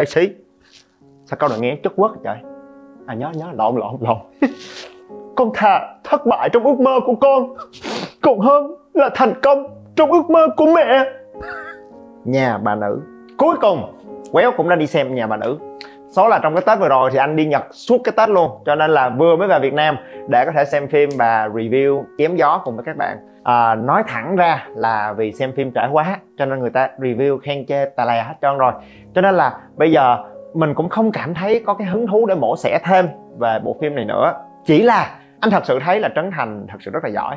Ê, xí. Sao câu này nghe chất quất vậy À nhớ nhớ. Lộn lộn lộn. Con thà thất bại trong ước mơ của con. Còn hơn là thành công trong ước mơ của mẹ. Nhà bà nữ. Cuối cùng, Quéo cũng đã đi xem nhà bà nữ. Số là trong cái Tết vừa rồi thì anh đi Nhật suốt cái Tết luôn. Cho nên là vừa mới về Việt Nam Để có thể xem phim và review chém gió cùng với các bạn. À, Nói thẳng ra là vì xem phim trải quá Cho nên người ta review khen chê tà lè hết trơn rồi. Cho nên là bây giờ mình cũng không cảm thấy có cái hứng thú để mổ xẻ thêm về bộ phim này nữa. Chỉ là anh thật sự thấy là Trấn Thành thật sự rất là giỏi.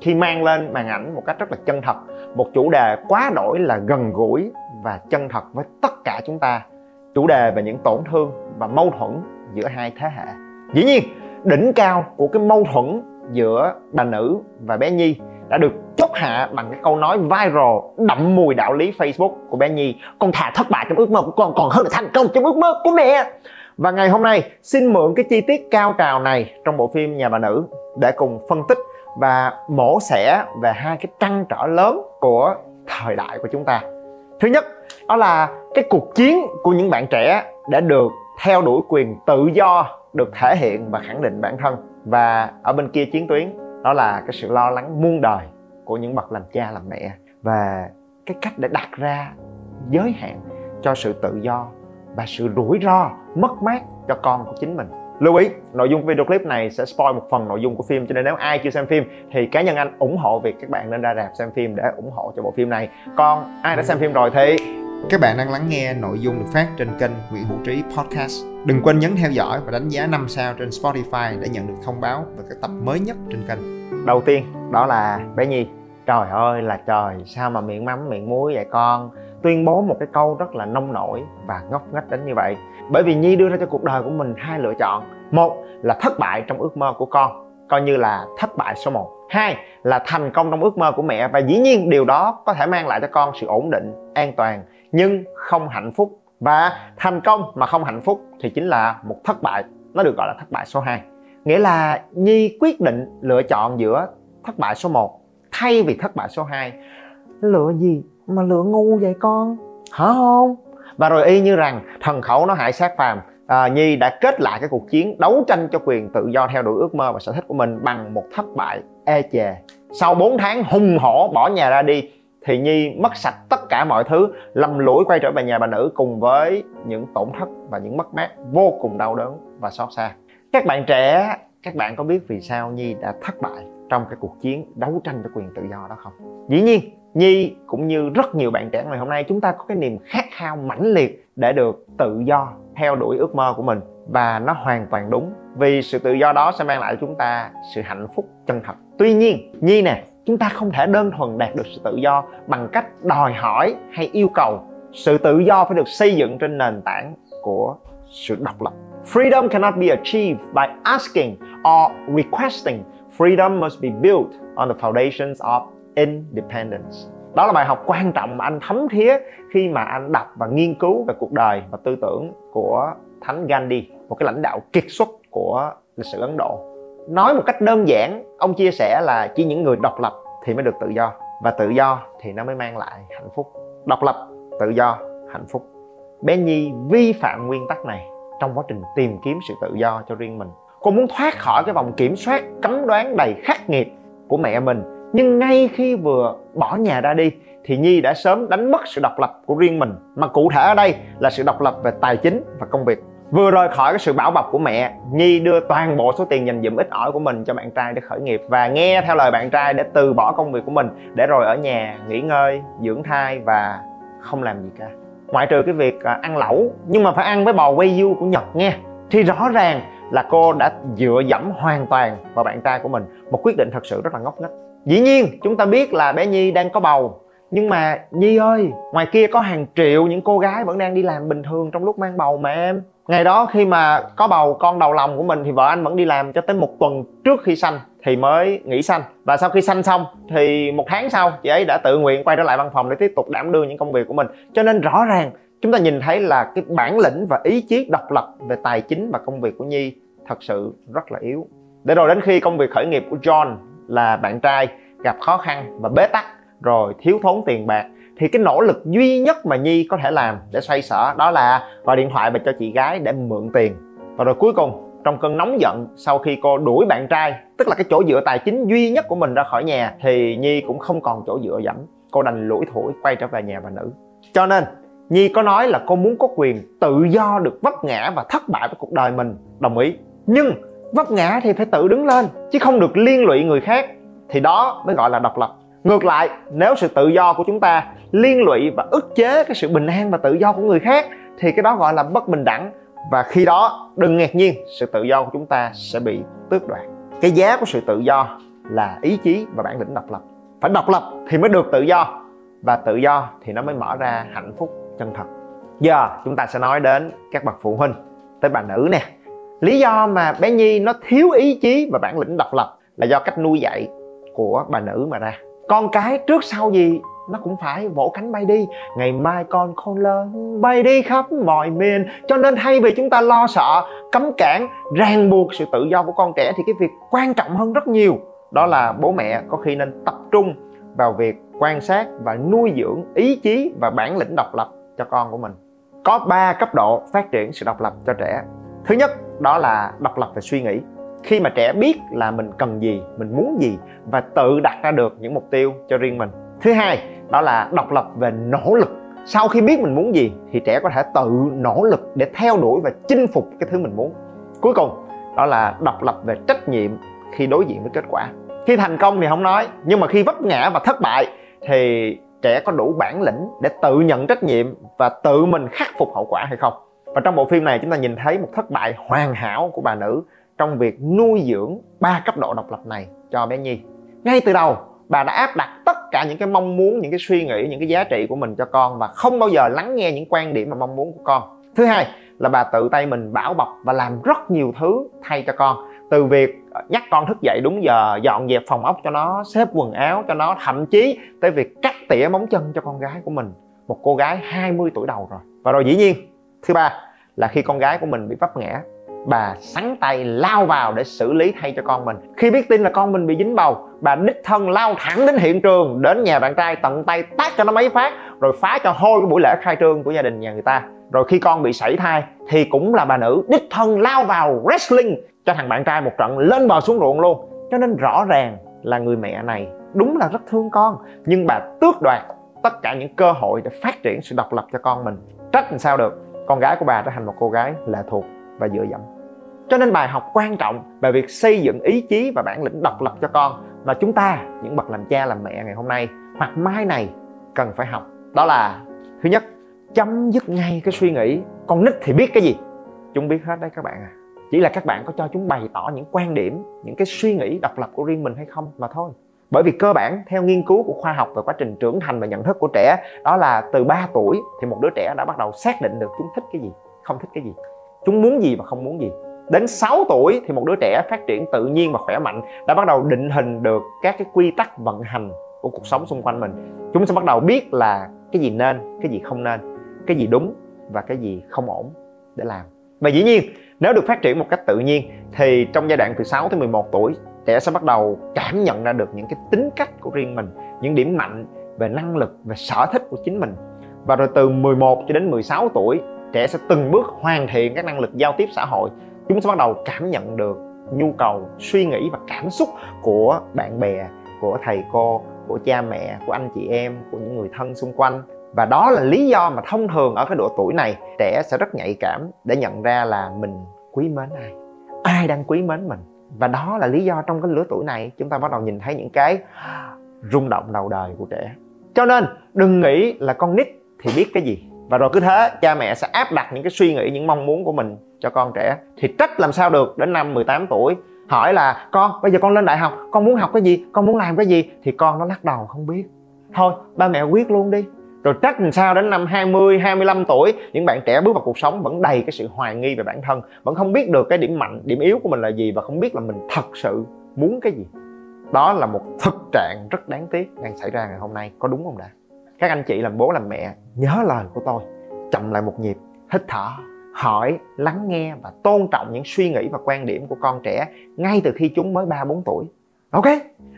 Khi mang lên màn ảnh một cách rất là chân thật một chủ đề quá đổi là gần gũi và chân thật với tất cả chúng ta chủ đề về những tổn thương và mâu thuẫn giữa hai thế hệ. Dĩ nhiên, đỉnh cao của cái mâu thuẫn giữa bà nữ và bé nhi đã được chốt hạ bằng cái câu nói viral đậm mùi đạo lý facebook của bé nhi. Con thà thất bại trong ước mơ của con, còn hơn là thành công trong ước mơ của mẹ. Và ngày hôm nay, xin mượn cái chi tiết cao trào này trong bộ phim nhà bà nữ để cùng phân tích và mổ xẻ về hai cái trăn trở lớn của thời đại của chúng ta thứ nhất, đó là cái cuộc chiến của những bạn trẻ đã được theo đuổi quyền tự do được thể hiện và khẳng định bản thân. Và ở bên kia chiến tuyến, đó là cái sự lo lắng muôn đời của những bậc làm cha, làm mẹ. Và cái cách để đặt ra giới hạn cho sự tự do và sự rủi ro, mất mát cho con của chính mình lưu ý nội dung video clip này sẽ spoil một phần nội dung của phim cho nên nếu ai chưa xem phim thì cá nhân anh ủng hộ việc các bạn nên ra rạp xem phim để ủng hộ cho bộ phim này còn ai đã xem phim rồi thì Các bạn đang lắng nghe nội dung được phát trên kênh Nguyễn Hữu Trí Podcast. Đừng quên nhấn theo dõi và đánh giá 5 sao trên Spotify để nhận được thông báo về các tập mới nhất trên kênh. đầu tiên đó là bé nhi trời ơi là trời sao mà miệng mắm miệng muối vậy con tuyên bố một cái câu rất là nông nổi và ngốc nghếch đến như vậy. Bởi vì nhi đưa ra cho cuộc đời của mình hai lựa chọn. Một là thất bại trong ước mơ của con, coi như là thất bại số 1 hai là thành công trong ước mơ của mẹ và dĩ nhiên điều đó có thể mang lại cho con sự ổn định, an toàn, nhưng không hạnh phúc. Và thành công mà không hạnh phúc thì chính là một thất bại. Nó được gọi là thất bại số 2 nghĩa là nhi quyết định lựa chọn giữa thất bại số 1 thay vì thất bại số 2 lựa gì? Mà lựa ngu vậy con? Hả không? Và rồi y như rằng thần khẩu nó hại sát phàm. À, nhi đã kết lại cái cuộc chiến đấu tranh cho quyền tự do theo đuổi ước mơ và sở thích của mình bằng một thất bại ê chề. Sau 4 tháng hùng hổ bỏ nhà ra đi thì nhi mất sạch tất cả mọi thứ lầm lũi quay trở về nhà bà nữ cùng với những tổn thất và những mất mát vô cùng đau đớn và xót xa. Các bạn trẻ các bạn có biết vì sao nhi đã thất bại? Trong cái cuộc chiến đấu tranh cho quyền tự do đó không? Dĩ nhiên, nhi cũng như rất nhiều bạn trẻ ngày hôm nay, chúng ta có cái niềm khát khao mãnh liệt để được tự do theo đuổi ước mơ của mình. Và nó hoàn toàn đúng, vì sự tự do đó sẽ mang lại cho chúng ta sự hạnh phúc chân thật. Tuy nhiên, nhi nè, chúng ta không thể đơn thuần đạt được sự tự do bằng cách đòi hỏi hay yêu cầu. Sự tự do phải được xây dựng trên nền tảng của sự độc lập. Freedom cannot be achieved by asking or requesting freedom must be built on the foundations of independence. Đó là bài học quan trọng mà anh thấm thía khi mà anh đọc và nghiên cứu về cuộc đời và tư tưởng của thánh Gandhi, một cái lãnh đạo kiệt xuất của lịch sử Ấn Độ. Nói một cách đơn giản, ông chia sẻ là chỉ những người độc lập thì mới được tự do, và tự do thì nó mới mang lại hạnh phúc. Độc lập, tự do, hạnh phúc. Bé nhi vi phạm nguyên tắc này trong quá trình tìm kiếm sự tự do cho riêng mình cô muốn thoát khỏi cái vòng kiểm soát cấm đoán đầy khắc nghiệt của mẹ mình. Nhưng ngay khi vừa bỏ nhà ra đi, thì nhi đã sớm đánh mất sự độc lập của riêng mình. Mà cụ thể ở đây là sự độc lập về tài chính và công việc. Vừa rời khỏi cái sự bảo bọc của mẹ, nhi đưa toàn bộ số tiền dành dụm ít ỏi của mình cho bạn trai để khởi nghiệp và nghe theo lời bạn trai để từ bỏ công việc của mình, để rồi ở nhà nghỉ ngơi, dưỡng thai và không làm gì cả. Ngoại trừ cái việc à, ăn lẩu, nhưng mà phải ăn với bò quay du của nhật nghe. Thì rõ ràng là cô đã dựa dẫm hoàn toàn vào bạn trai của mình. Một quyết định thật sự rất là ngốc nghếch. Dĩ nhiên, chúng ta biết là bé nhi đang có bầu. Nhưng mà, nhi ơi, ngoài kia có hàng triệu những cô gái vẫn đang đi làm bình thường trong lúc mang bầu mà em. Ngày đó khi mà có bầu con đầu lòng của mình thì vợ anh vẫn đi làm cho tới một tuần trước khi sanh thì mới nghỉ sanh. Và sau khi sanh xong thì một tháng sau, chị ấy đã tự nguyện quay trở lại văn phòng để tiếp tục đảm đương những công việc của mình. Cho nên rõ ràng chúng ta nhìn thấy là cái bản lĩnh và ý chí độc lập về tài chính và công việc của nhi thật sự rất là yếu. Để rồi đến khi công việc khởi nghiệp của john là bạn trai, gặp khó khăn và bế tắc, rồi thiếu thốn tiền bạc, thì cái nỗ lực duy nhất mà nhi có thể làm để xoay sở đó là gọi điện thoại và cho chị gái để mượn tiền. Và rồi cuối cùng, trong cơn nóng giận, sau khi cô đuổi bạn trai, tức là cái chỗ dựa tài chính duy nhất của mình ra khỏi nhà, thì nhi cũng không còn chỗ dựa dẫm. Cô đành lủi thủi quay trở về nhà bà nữ. Cho nên nhi có nói là cô muốn có quyền tự do được vấp ngã và thất bại với cuộc đời mình. Đồng ý. Nhưng vấp ngã thì phải tự đứng lên, chứ không được liên lụy người khác. Thì đó mới gọi là độc lập. Ngược lại, nếu sự tự do của chúng ta liên lụy và ức chế cái sự bình an và tự do của người khác, thì cái đó gọi là bất bình đẳng. Và khi đó, đừng ngạc nhiên, sự tự do của chúng ta sẽ bị tước đoạt. Cái giá của sự tự do là ý chí và bản lĩnh độc lập. Phải độc lập thì mới được tự do, và tự do thì nó mới mở ra hạnh phúc chân thật. Giờ chúng ta sẽ nói đến các bậc phụ huynh, tới bà nữ nè. Lý do mà bé nhi nó thiếu ý chí và bản lĩnh độc lập là do cách nuôi dạy của bà nữ mà ra. Con cái trước sau gì, nó cũng phải vỗ cánh bay đi. Ngày mai con khôn lớn, bay đi khắp mọi miền. Cho nên thay vì chúng ta lo sợ, cấm cản, ràng buộc sự tự do của con trẻ thì cái việc quan trọng hơn rất nhiều. Đó là bố mẹ có khi nên tập trung vào việc quan sát và nuôi dưỡng ý chí và bản lĩnh độc lập cho con của mình. Có 3 cấp độ phát triển sự độc lập cho trẻ. Thứ nhất, đó là độc lập về suy nghĩ. Khi mà trẻ biết là mình cần gì, mình muốn gì và tự đặt ra được những mục tiêu cho riêng mình. Thứ hai, đó là độc lập về nỗ lực. Sau khi biết mình muốn gì thì trẻ có thể tự nỗ lực để theo đuổi và chinh phục cái thứ mình muốn. Cuối cùng, đó là độc lập về trách nhiệm khi đối diện với kết quả. Khi thành công thì không nói, nhưng mà khi vấp ngã và thất bại thì trẻ có đủ bản lĩnh để tự nhận trách nhiệm và tự mình khắc phục hậu quả hay không. Và trong bộ phim này chúng ta nhìn thấy một thất bại hoàn hảo của bà nữ trong việc nuôi dưỡng ba cấp độ độc lập này cho bé nhi. Ngay từ đầu, bà đã áp đặt tất cả những cái mong muốn, những cái suy nghĩ, những cái giá trị của mình cho con và không bao giờ lắng nghe những quan điểm và mong muốn của con. Thứ hai là bà tự tay mình bảo bọc và làm rất nhiều thứ thay cho con từ việc nhắc con thức dậy đúng giờ, dọn dẹp phòng ốc cho nó, xếp quần áo cho nó, thậm chí tới việc cắt tỉa móng chân cho con gái của mình. Một cô gái 20 tuổi đầu rồi. Và rồi dĩ nhiên, thứ ba là khi con gái của mình bị vấp ngã, bà sắn tay lao vào để xử lý thay cho con mình. Khi biết tin là con mình bị dính bầu, bà đích thân lao thẳng đến hiện trường, đến nhà bạn trai tận tay tát cho nó mấy phát, rồi phá cho hôi cái buổi lễ khai trương của gia đình nhà người ta. Rồi khi con bị sảy thai thì cũng là bà nữ đích thân lao vào wrestling cho thằng bạn trai một trận lên bờ xuống ruộng luôn. Cho nên rõ ràng là người mẹ này đúng là rất thương con, nhưng bà tước đoạt tất cả những cơ hội để phát triển sự độc lập cho con mình. Trách làm sao được? Con gái của bà trở thành một cô gái lệ thuộc và dựa dẫm. Cho nên bài học quan trọng về việc xây dựng ý chí và bản lĩnh độc lập cho con mà chúng ta, những bậc làm cha, làm mẹ ngày hôm nay, hoặc mai này cần phải học. Đó là, thứ nhất, chấm dứt ngay cái suy nghĩ, con nít thì biết cái gì? Chúng biết hết đấy các bạn à chỉ là các bạn có cho chúng bày tỏ những quan điểm, những cái suy nghĩ độc lập của riêng mình hay không mà thôi. Bởi vì cơ bản, theo nghiên cứu của khoa học về quá trình trưởng thành và nhận thức của trẻ, đó là từ 3 tuổi thì một đứa trẻ đã bắt đầu xác định được chúng thích cái gì, không thích cái gì. Chúng muốn gì và không muốn gì. Đến 6 tuổi thì một đứa trẻ phát triển tự nhiên và khỏe mạnh đã bắt đầu định hình được các cái quy tắc vận hành của cuộc sống xung quanh mình. Chúng sẽ bắt đầu biết là cái gì nên, cái gì không nên, cái gì đúng và cái gì không ổn để làm. Và dĩ nhiên nếu được phát triển một cách tự nhiên, thì trong giai đoạn từ 6 tới 11 tuổi, trẻ sẽ bắt đầu cảm nhận ra được những cái tính cách của riêng mình, những điểm mạnh về năng lực, về sở thích của chính mình. Và rồi từ 11 cho đến 16 tuổi, trẻ sẽ từng bước hoàn thiện các năng lực giao tiếp xã hội. Chúng sẽ bắt đầu cảm nhận được nhu cầu, suy nghĩ và cảm xúc của bạn bè, của thầy cô, của cha mẹ, của anh chị em, của những người thân xung quanh và đó là lý do mà thông thường ở cái độ tuổi này, trẻ sẽ rất nhạy cảm để nhận ra là mình quý mến ai. Ai đang quý mến mình? Và đó là lý do trong cái lứa tuổi này chúng ta bắt đầu nhìn thấy những cái rung động đầu đời của trẻ. Cho nên đừng nghĩ là con nít thì biết cái gì. Và rồi cứ thế, cha mẹ sẽ áp đặt những cái suy nghĩ, những mong muốn của mình cho con trẻ. Thì trách làm sao được đến năm 18 tuổi, hỏi là, con, bây giờ con lên đại học, con muốn học cái gì? Con muốn làm cái gì? Thì con nó lắc đầu không biết. Thôi, ba mẹ quyết luôn đi rồi trách làm sao đến năm 20, 25 tuổi những bạn trẻ bước vào cuộc sống vẫn đầy cái sự hoài nghi về bản thân vẫn không biết được cái điểm mạnh điểm yếu của mình là gì và không biết là mình thật sự muốn cái gì đó là một thực trạng rất đáng tiếc đang xảy ra ngày hôm nay có đúng không đã các anh chị làm bố làm mẹ nhớ lời của tôi chậm lại một nhịp hít thở hỏi lắng nghe và tôn trọng những suy nghĩ và quan điểm của con trẻ ngay từ khi chúng mới 3 4 tuổi. Ok?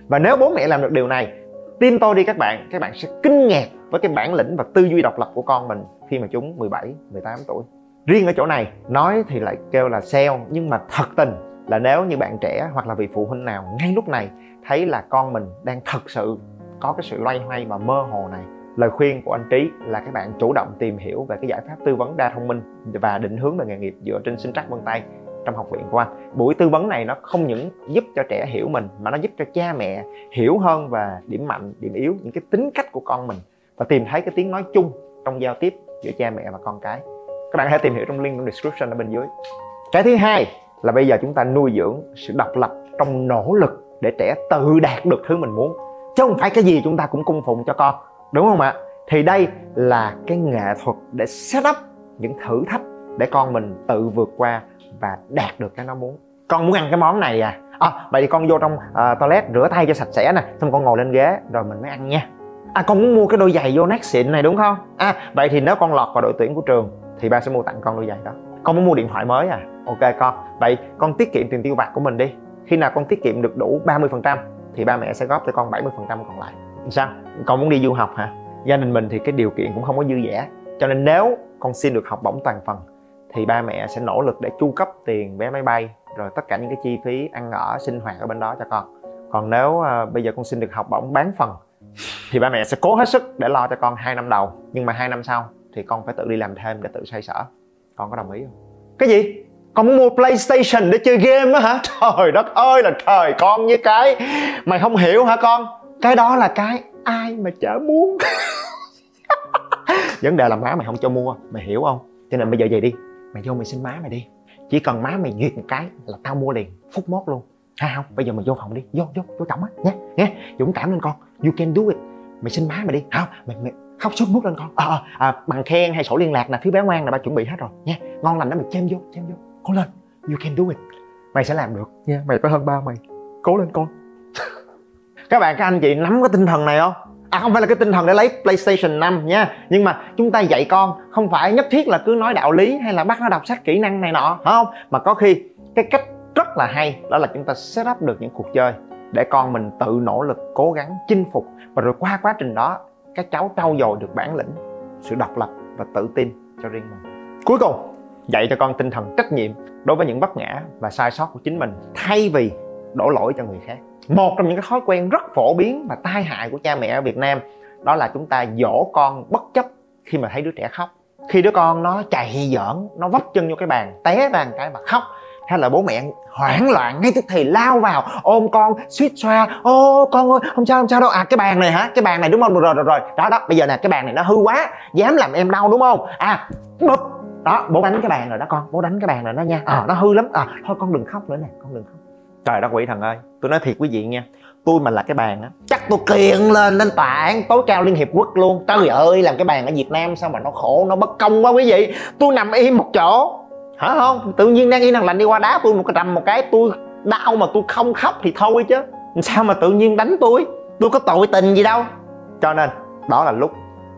Và nếu bố mẹ làm được điều này, tin tôi đi các bạn, các bạn sẽ kinh ngạc với cái bản lĩnh và tư duy độc lập của con mình khi mà chúng 17, 18 tuổi. Riêng ở chỗ này, nói thì lại kêu là sale nhưng mà thật tình là nếu như bạn trẻ hoặc là vị phụ huynh nào ngay lúc này thấy là con mình đang thật sự có cái sự loay hoay và mơ hồ này lời khuyên của anh trí là các bạn chủ động tìm hiểu về cái giải pháp tư vấn đa thông minh và định hướng về nghề nghiệp dựa trên sinh trắc vân tay trong học viện của anh. Buổi tư vấn này nó không những giúp cho trẻ hiểu mình, mà nó giúp cho cha mẹ hiểu hơn về điểm mạnh, điểm yếu, những cái tính cách của con mình. Và tìm thấy cái tiếng nói chung trong giao tiếp giữa cha mẹ và con cái. Các bạn hãy tìm hiểu trong link trong description ở bên dưới. Cái thứ hai là bây giờ chúng ta nuôi dưỡng sự độc lập trong nỗ lực để trẻ tự đạt được thứ mình muốn. Chứ không phải cái gì chúng ta cũng cung phụng cho con, đúng không ạ? Thì đây là cái nghệ thuật để set up những thử thách để con mình tự vượt qua và đạt được cái nó muốn. Con muốn ăn cái món này à. À vậy thì con vô trong uh, toilet rửa tay cho sạch sẽ nè xong con ngồi lên ghế rồi mình mới ăn nha. À con muốn mua cái đôi giày vô nát xịn này đúng không? À vậy thì nếu con lọt vào đội tuyển của trường thì ba sẽ mua tặng con đôi giày đó. Con muốn mua điện thoại mới à. Ok con. Vậy con tiết kiệm tiền tiêu vặt của mình đi. Khi nào con tiết kiệm được đủ 30% thì ba mẹ sẽ góp cho con 70% còn lại. Sao? Con muốn đi du học hả? Gia đình mình thì cái điều kiện cũng không có dư dả. Cho nên nếu con xin được học bổng toàn phần thì ba mẹ sẽ nỗ lực để chu cấp tiền vé máy bay rồi tất cả những cái chi phí ăn ở sinh hoạt ở bên đó cho con. Còn nếu uh, bây giờ con xin được học bổng bán phần thì ba mẹ sẽ cố hết sức để lo cho con hai năm đầu. Nhưng mà hai năm sau thì con phải tự đi làm thêm để tự xoay sở. Con có đồng ý không? Cái gì? Con muốn mua playstation để chơi game á hả? Trời đất ơi là trời con như cái mày không hiểu hả con? Cái đó là cái ai mà chả muốn. Vấn đề là má mày không cho mua mày hiểu không? Cho nên bây giờ về đi mày vô mày xin má mày đi. Chỉ cần má mày duyệt một cái là tao mua liền phút mốt luôn. Ha không bây giờ mày vô phòng đi. Vô vô vô trọng á nhé nhé. Dũng cảm lên con. You can do it. Mày xin má mày đi. Không mày, mày khóc sướt mướt lên con. À, à, à, bằng khen hay sổ liên lạc là phía bé ngoan là ba chuẩn bị hết rồi nha ngon lành đó mày chêm vô chêm vô. Cố lên. You can do it. Mày sẽ làm được. Nha mày phải hơn ba mày. Cố lên con. Các bạn các anh chị nắm cái tinh thần này không à không phải là cái tinh thần để lấy PlayStation 5 nha. Nhưng mà chúng ta dạy con, không phải nhất thiết là cứ nói đạo lý hay là bắt nó đọc sách kỹ năng này nọ, phải không? Mà có khi cái cách rất là hay, đó là chúng ta set up được những cuộc chơi để con mình tự nỗ lực, cố gắng, chinh phục. Và rồi qua quá trình đó, các cháu trau dồi được bản lĩnh, sự độc lập và tự tin cho riêng mình. Cuối cùng, dạy cho con tinh thần trách nhiệm đối với những vấp ngã và sai sót của chính mình thay vì đổ lỗi cho người khác một trong những cái thói quen rất phổ biến và tai hại của cha mẹ ở Việt Nam đó là chúng ta dỗ con bất chấp khi mà thấy đứa trẻ khóc. Khi đứa con nó chạy giỡn nó vấp chân vô cái bàn té bàn cái mà khóc. Hay là bố mẹ hoảng loạn ngay tức thì lao vào ôm con suýt xoa ô con ơi không sao không sao đâu. À cái bàn này hả? Cái bàn này đúng không? Rồi rồi rồi. Đó đó bây giờ nè cái bàn này nó hư quá dám làm em đau đúng không? À bụp. Đó bố đánh cái bàn rồi đó con bố đánh cái bàn rồi đó nha. À, nó hư lắm. À thôi con đừng khóc nữa nè con đừng khóc trời đất quỷ thần ơi, tôi nói thiệt quý vị nha, tôi mà là cái bàn á, chắc tôi kiện lên lên tòa án tối cao liên hiệp quốc luôn. Trời ơi, làm cái bàn ở việt nam sao mà nó khổ, nó bất công quá quý vị. Tôi nằm im một chỗ. Hả không? Tự nhiên đang yên đang lành đi qua đá tôi một cái rầm một cái, tôi đau mà tôi không khóc thì thôi chứ. Sao mà tự nhiên đánh tôi? Tôi có tội tình gì đâu. Cho nên, đó là lúc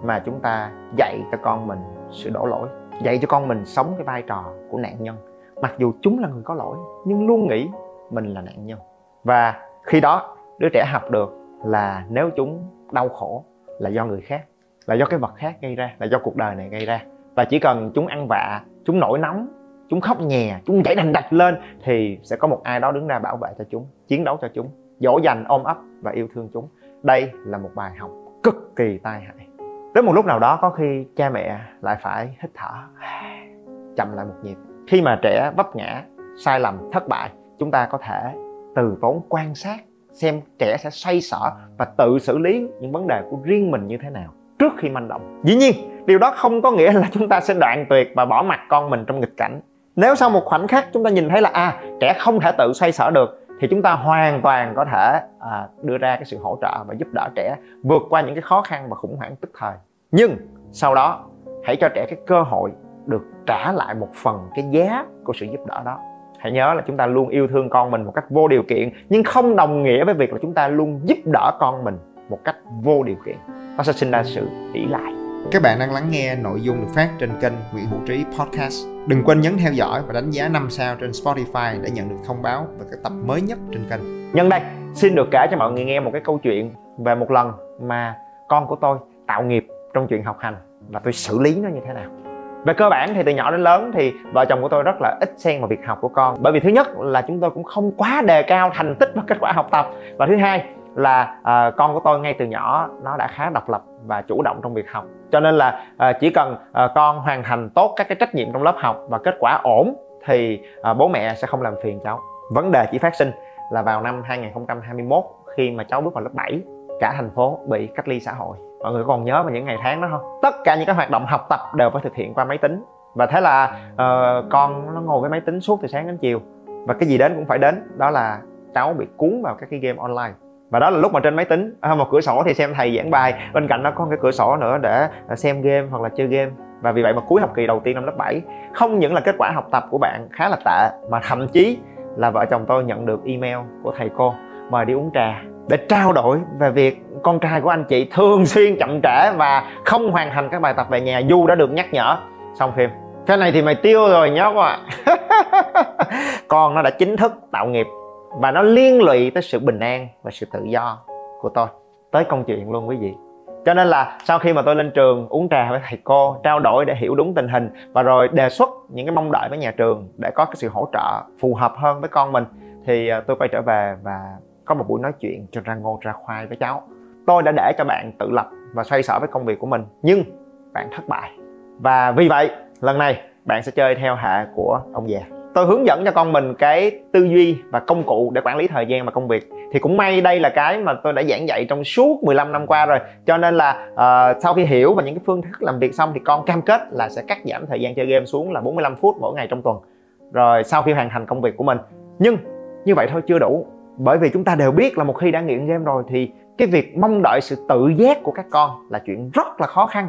mà chúng ta dạy cho con mình sự đổ lỗi, dạy cho con mình sống cái vai trò của nạn nhân. Mặc dù chúng là người có lỗi, nhưng luôn nghĩ mình là nạn nhân. Và khi đó, đứa trẻ học được là nếu chúng đau khổ là do người khác, là do cái vật khác gây ra, là do cuộc đời này gây ra. Và chỉ cần chúng ăn vạ, chúng nổi nóng, chúng khóc nhè, chúng chảy đành đạch lên thì sẽ có một ai đó đứng ra bảo vệ cho chúng, chiến đấu cho chúng, dỗ dành, ôm ấp và yêu thương chúng. Đây là một bài học cực kỳ tai hại. Đến một lúc nào đó, có khi cha mẹ lại phải hít thở, chậm lại một nhịp. Khi mà trẻ vấp ngã, sai lầm, thất bại chúng ta có thể từ tốn quan sát xem trẻ sẽ xoay sở và tự xử lý những vấn đề của riêng mình như thế nào trước khi manh động. Dĩ nhiên điều đó không có nghĩa là chúng ta sẽ đoạn tuyệt và bỏ mặt con mình trong nghịch cảnh. Nếu sau một khoảnh khắc chúng ta nhìn thấy là à trẻ không thể tự xoay sở được thì chúng ta hoàn toàn có thể à, đưa ra cái sự hỗ trợ và giúp đỡ trẻ vượt qua những cái khó khăn và khủng hoảng tức thời. Nhưng sau đó hãy cho trẻ cái cơ hội được trả lại một phần cái giá của sự giúp đỡ đó hãy nhớ là chúng ta luôn yêu thương con mình một cách vô điều kiện nhưng không đồng nghĩa với việc là chúng ta luôn giúp đỡ con mình một cách vô điều kiện nó sẽ sinh ra sự ỷ lại các bạn đang lắng nghe nội dung được phát trên kênh Nguyễn Hữu Trí Podcast. Đừng quên nhấn theo dõi và đánh giá 5 sao trên Spotify để nhận được thông báo về các tập mới nhất trên kênh. Nhân đây, xin được kể cho mọi người nghe một cái câu chuyện về một lần mà con của tôi tạo nghiệp trong chuyện học hành và tôi xử lý nó như thế nào. Về cơ bản thì từ nhỏ đến lớn thì vợ chồng của tôi rất là ít xen vào việc học của con. Bởi vì thứ nhất là chúng tôi cũng không quá đề cao thành tích và kết quả học tập. Và thứ hai là uh, con của tôi ngay từ nhỏ nó đã khá độc lập và chủ động trong việc học. Cho nên là uh, chỉ cần uh, con hoàn thành tốt các cái trách nhiệm trong lớp học và kết quả ổn thì uh, bố mẹ sẽ không làm phiền cháu. Vấn đề chỉ phát sinh là vào năm 2021 khi mà cháu bước vào lớp 7 cả thành phố bị cách ly xã hội mọi người còn nhớ vào những ngày tháng đó không? Tất cả những cái hoạt động học tập đều phải thực hiện qua máy tính. Và thế là uh, con nó ngồi với máy tính suốt từ sáng đến chiều. Và cái gì đến cũng phải đến đó là cháu bị cuốn vào các cái game online. Và đó là lúc mà trên máy tính à, một cửa sổ thì xem thầy giảng bài. Bên cạnh nó có cái cửa sổ nữa để à, xem game hoặc là chơi game. Và vì vậy mà cuối học kỳ đầu tiên năm lớp 7 không những là kết quả học tập của bạn khá là tệ mà thậm chí là vợ chồng tôi nhận được email của thầy cô mời đi uống trà để trao đổi về việc con trai của anh chị thường xuyên chậm trễ và không hoàn thành các bài tập về nhà, dù đã được nhắc nhở. Xong phim. Cái này thì mày tiêu rồi, nhóc ạ. À. con nó đã chính thức tạo nghiệp và nó liên lụy tới sự bình an và sự tự do của tôi. Tới công chuyện luôn quý vị. Cho nên là sau khi mà tôi lên trường uống trà với thầy cô, trao đổi để hiểu đúng tình hình và rồi đề xuất những cái mong đợi với nhà trường để có cái sự hỗ trợ phù hợp hơn với con mình, thì ờ, tôi quay trở về và có một buổi nói chuyện cho ra ngô ra khoai với cháu tôi đã để cho bạn tự lập và xoay sở với công việc của mình nhưng bạn thất bại. Và vì vậy lần này bạn sẽ chơi theo hệ của ông già. Tôi hướng dẫn cho con mình cái tư duy và công cụ để quản lý thời gian và công việc. Thì cũng may đây là cái mà tôi đã giảng dạy trong suốt 15 năm qua rồi. Cho nên là uh, sau khi hiểu và những cái phương thức làm việc xong thì con cam kết là sẽ cắt giảm thời gian chơi game xuống là 45 phút mỗi ngày trong tuần rồi sau khi hoàn thành công việc của mình. Nhưng như vậy thôi chưa đủ bởi vì chúng ta đều biết là một khi đã nghiện game rồi thì cái việc mong đợi sự tự giác của các con là chuyện rất là khó khăn.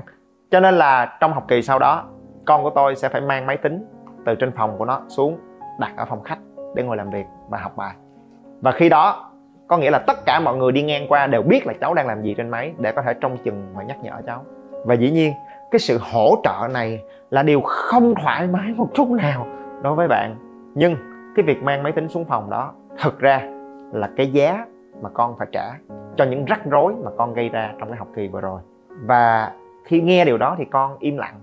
Cho nên là trong học kỳ sau đó, con của tôi sẽ phải mang máy tính từ trên phòng của nó xuống, đặt ở phòng khách để ngồi làm việc và học bài. Và khi đó, có nghĩa là tất cả mọi người đi ngang qua đều biết là cháu đang làm gì trên máy để có thể trông chừng và nhắc nhở cháu. Và dĩ nhiên, cái sự hỗ trợ này là điều không thoải mái một chút nào đối với bạn. Nhưng cái việc mang máy tính xuống phòng đó thực ra là cái giá mà con phải trả cho những rắc rối mà con gây ra trong cái học kỳ vừa rồi. Và khi nghe điều đó thì con im lặng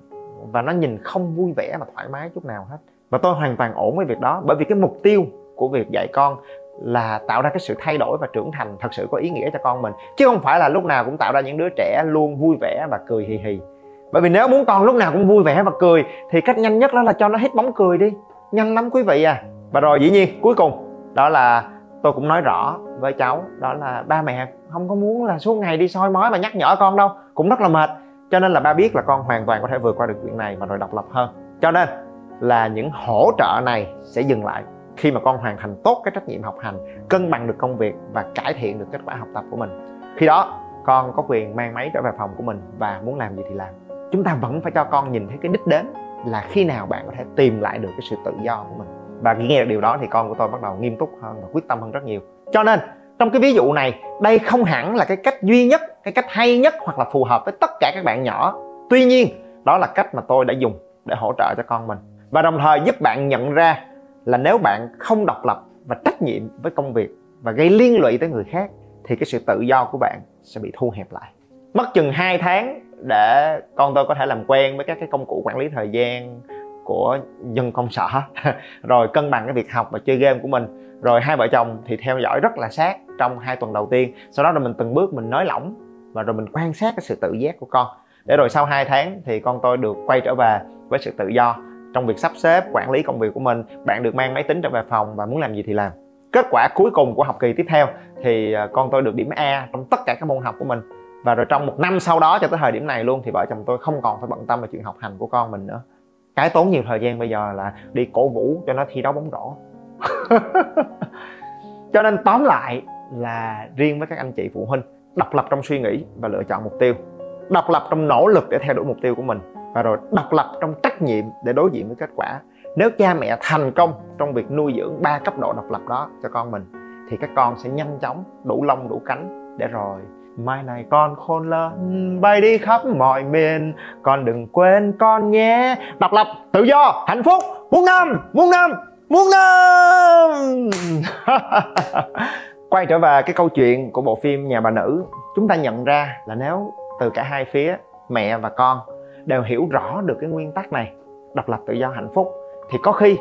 và nó nhìn không vui vẻ và thoải mái chút nào hết. Và tôi hoàn toàn ổn với việc đó, bởi vì cái mục tiêu của việc dạy con là tạo ra cái sự thay đổi và trưởng thành thật sự có ý nghĩa cho con mình, chứ không phải là lúc nào cũng tạo ra những đứa trẻ luôn vui vẻ và cười hì hì. Bởi vì nếu muốn con lúc nào cũng vui vẻ và cười thì cách nhanh nhất đó là cho nó hết bóng cười đi. Nhanh lắm quý vị à. Và rồi dĩ nhiên, cuối cùng, đó là tôi cũng nói rõ với cháu, đó là ba mẹ không có muốn là suốt ngày đi soi mói mà nhắc nhở con đâu, cũng rất là mệt. Cho nên là ba biết là con hoàn toàn có thể vượt qua được chuyện này và rồi độc lập hơn. Cho nên là những hỗ trợ này sẽ dừng lại khi mà con hoàn thành tốt cái trách nhiệm học hành, cân bằng được công việc và cải thiện được kết quả học tập của mình. Khi đó, con có quyền mang máy trở về phòng của mình và muốn làm gì thì làm. Chúng ta vẫn phải cho con nhìn thấy cái đích đến là khi nào bạn có thể tìm lại được cái sự tự do của mình. Và khi nghe được điều đó thì con của tôi bắt đầu nghiêm túc hơn và quyết tâm hơn rất nhiều cho nên, trong cái ví dụ này, đây không hẳn là cái cách duy nhất, cái cách hay nhất hoặc là phù hợp với tất cả các bạn nhỏ. Tuy nhiên, đó là cách mà tôi đã dùng để hỗ trợ cho con mình. Và đồng thời giúp bạn nhận ra là nếu bạn không độc lập và trách nhiệm với công việc và gây liên lụy tới người khác, thì cái sự tự do của bạn sẽ bị thu hẹp lại. Mất chừng 2 tháng để con tôi có thể làm quen với các cái công cụ quản lý thời gian của dân công sở. Rồi cân bằng cái việc học và chơi game của mình. Rồi hai vợ chồng thì theo dõi rất là sát trong hai tuần đầu tiên. Sau đó rồi mình từng bước mình nới lỏng và rồi mình quan sát cái sự tự giác của con. Để rồi sau 2 tháng thì con tôi được quay trở về với sự tự do trong việc sắp xếp, quản lý công việc của mình. Bạn được mang máy tính trở về phòng và muốn làm gì thì làm. Kết quả cuối cùng của học kỳ tiếp theo thì à, con tôi được điểm A trong tất cả các môn học của mình. Và rồi trong một năm sau đó cho tới thời điểm này luôn thì vợ chồng tôi không còn phải bận tâm về chuyện học hành của con mình nữa cái tốn nhiều thời gian bây giờ là đi cổ vũ cho nó thi đấu bóng rổ. Cho nên tóm lại là riêng với các anh chị phụ huynh, độc lập trong suy nghĩ và lựa chọn mục tiêu. Độc lập trong nỗ lực để theo đuổi mục tiêu của mình và rồi độc lập trong trách nhiệm để đối diện với kết quả. Nếu cha mẹ thành công trong việc nuôi dưỡng ba cấp độ độc lập đó cho con mình, thì các con sẽ nhanh chóng đủ lông, đủ cánh để rồi mai này con khôn lớn, bay đi khắp mọi miền. Con đừng quên con nhé. Độc lập, tự do, hạnh phúc, muôn năm muôn năm muôn năm. Quay trở về cái câu chuyện của bộ phim nhà bà nữ, chúng ta nhận ra là nếu từ cả hai phía, mẹ và con, đều hiểu rõ được cái nguyên tắc này, độc lập, tự do, hạnh phúc, thì có khi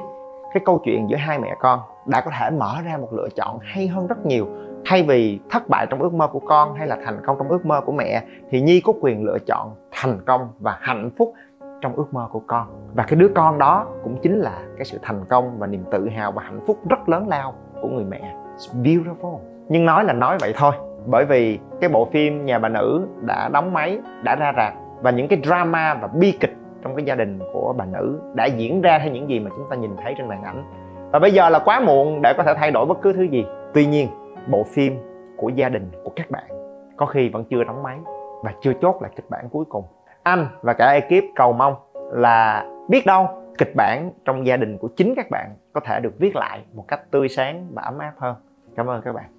cái câu chuyện giữa hai mẹ con đã có thể mở ra một lựa chọn hay hơn rất nhiều thay vì thất bại trong ước mơ của con hay là thành công trong ước mơ của mẹ, thì nhi có quyền lựa chọn thành công và hạnh phúc trong ước mơ của con. Và cái đứa con đó cũng chính là cái sự thành công và niềm tự hào và hạnh phúc rất lớn lao của người mẹ. It's beautiful. Nhưng nói là nói vậy thôi, bởi vì cái bộ phim nhà bà nữ đã đóng máy, đã ra rạp và những cái drama và bi kịch trong cái gia đình của bà nữ đã diễn ra theo những gì mà chúng ta nhìn thấy trên màn ảnh. Và bây giờ là quá muộn để có thể thay đổi bất cứ thứ gì. Tuy nhiên bộ phim của gia đình, của các bạn. Có khi vẫn chưa đóng máy và chưa chốt lại kịch bản cuối cùng. Anh và cả ekip cầu mong là biết đâu kịch bản trong gia đình của chính các bạn có thể được viết lại một cách tươi sáng và ấm áp hơn. Cảm ơn các bạn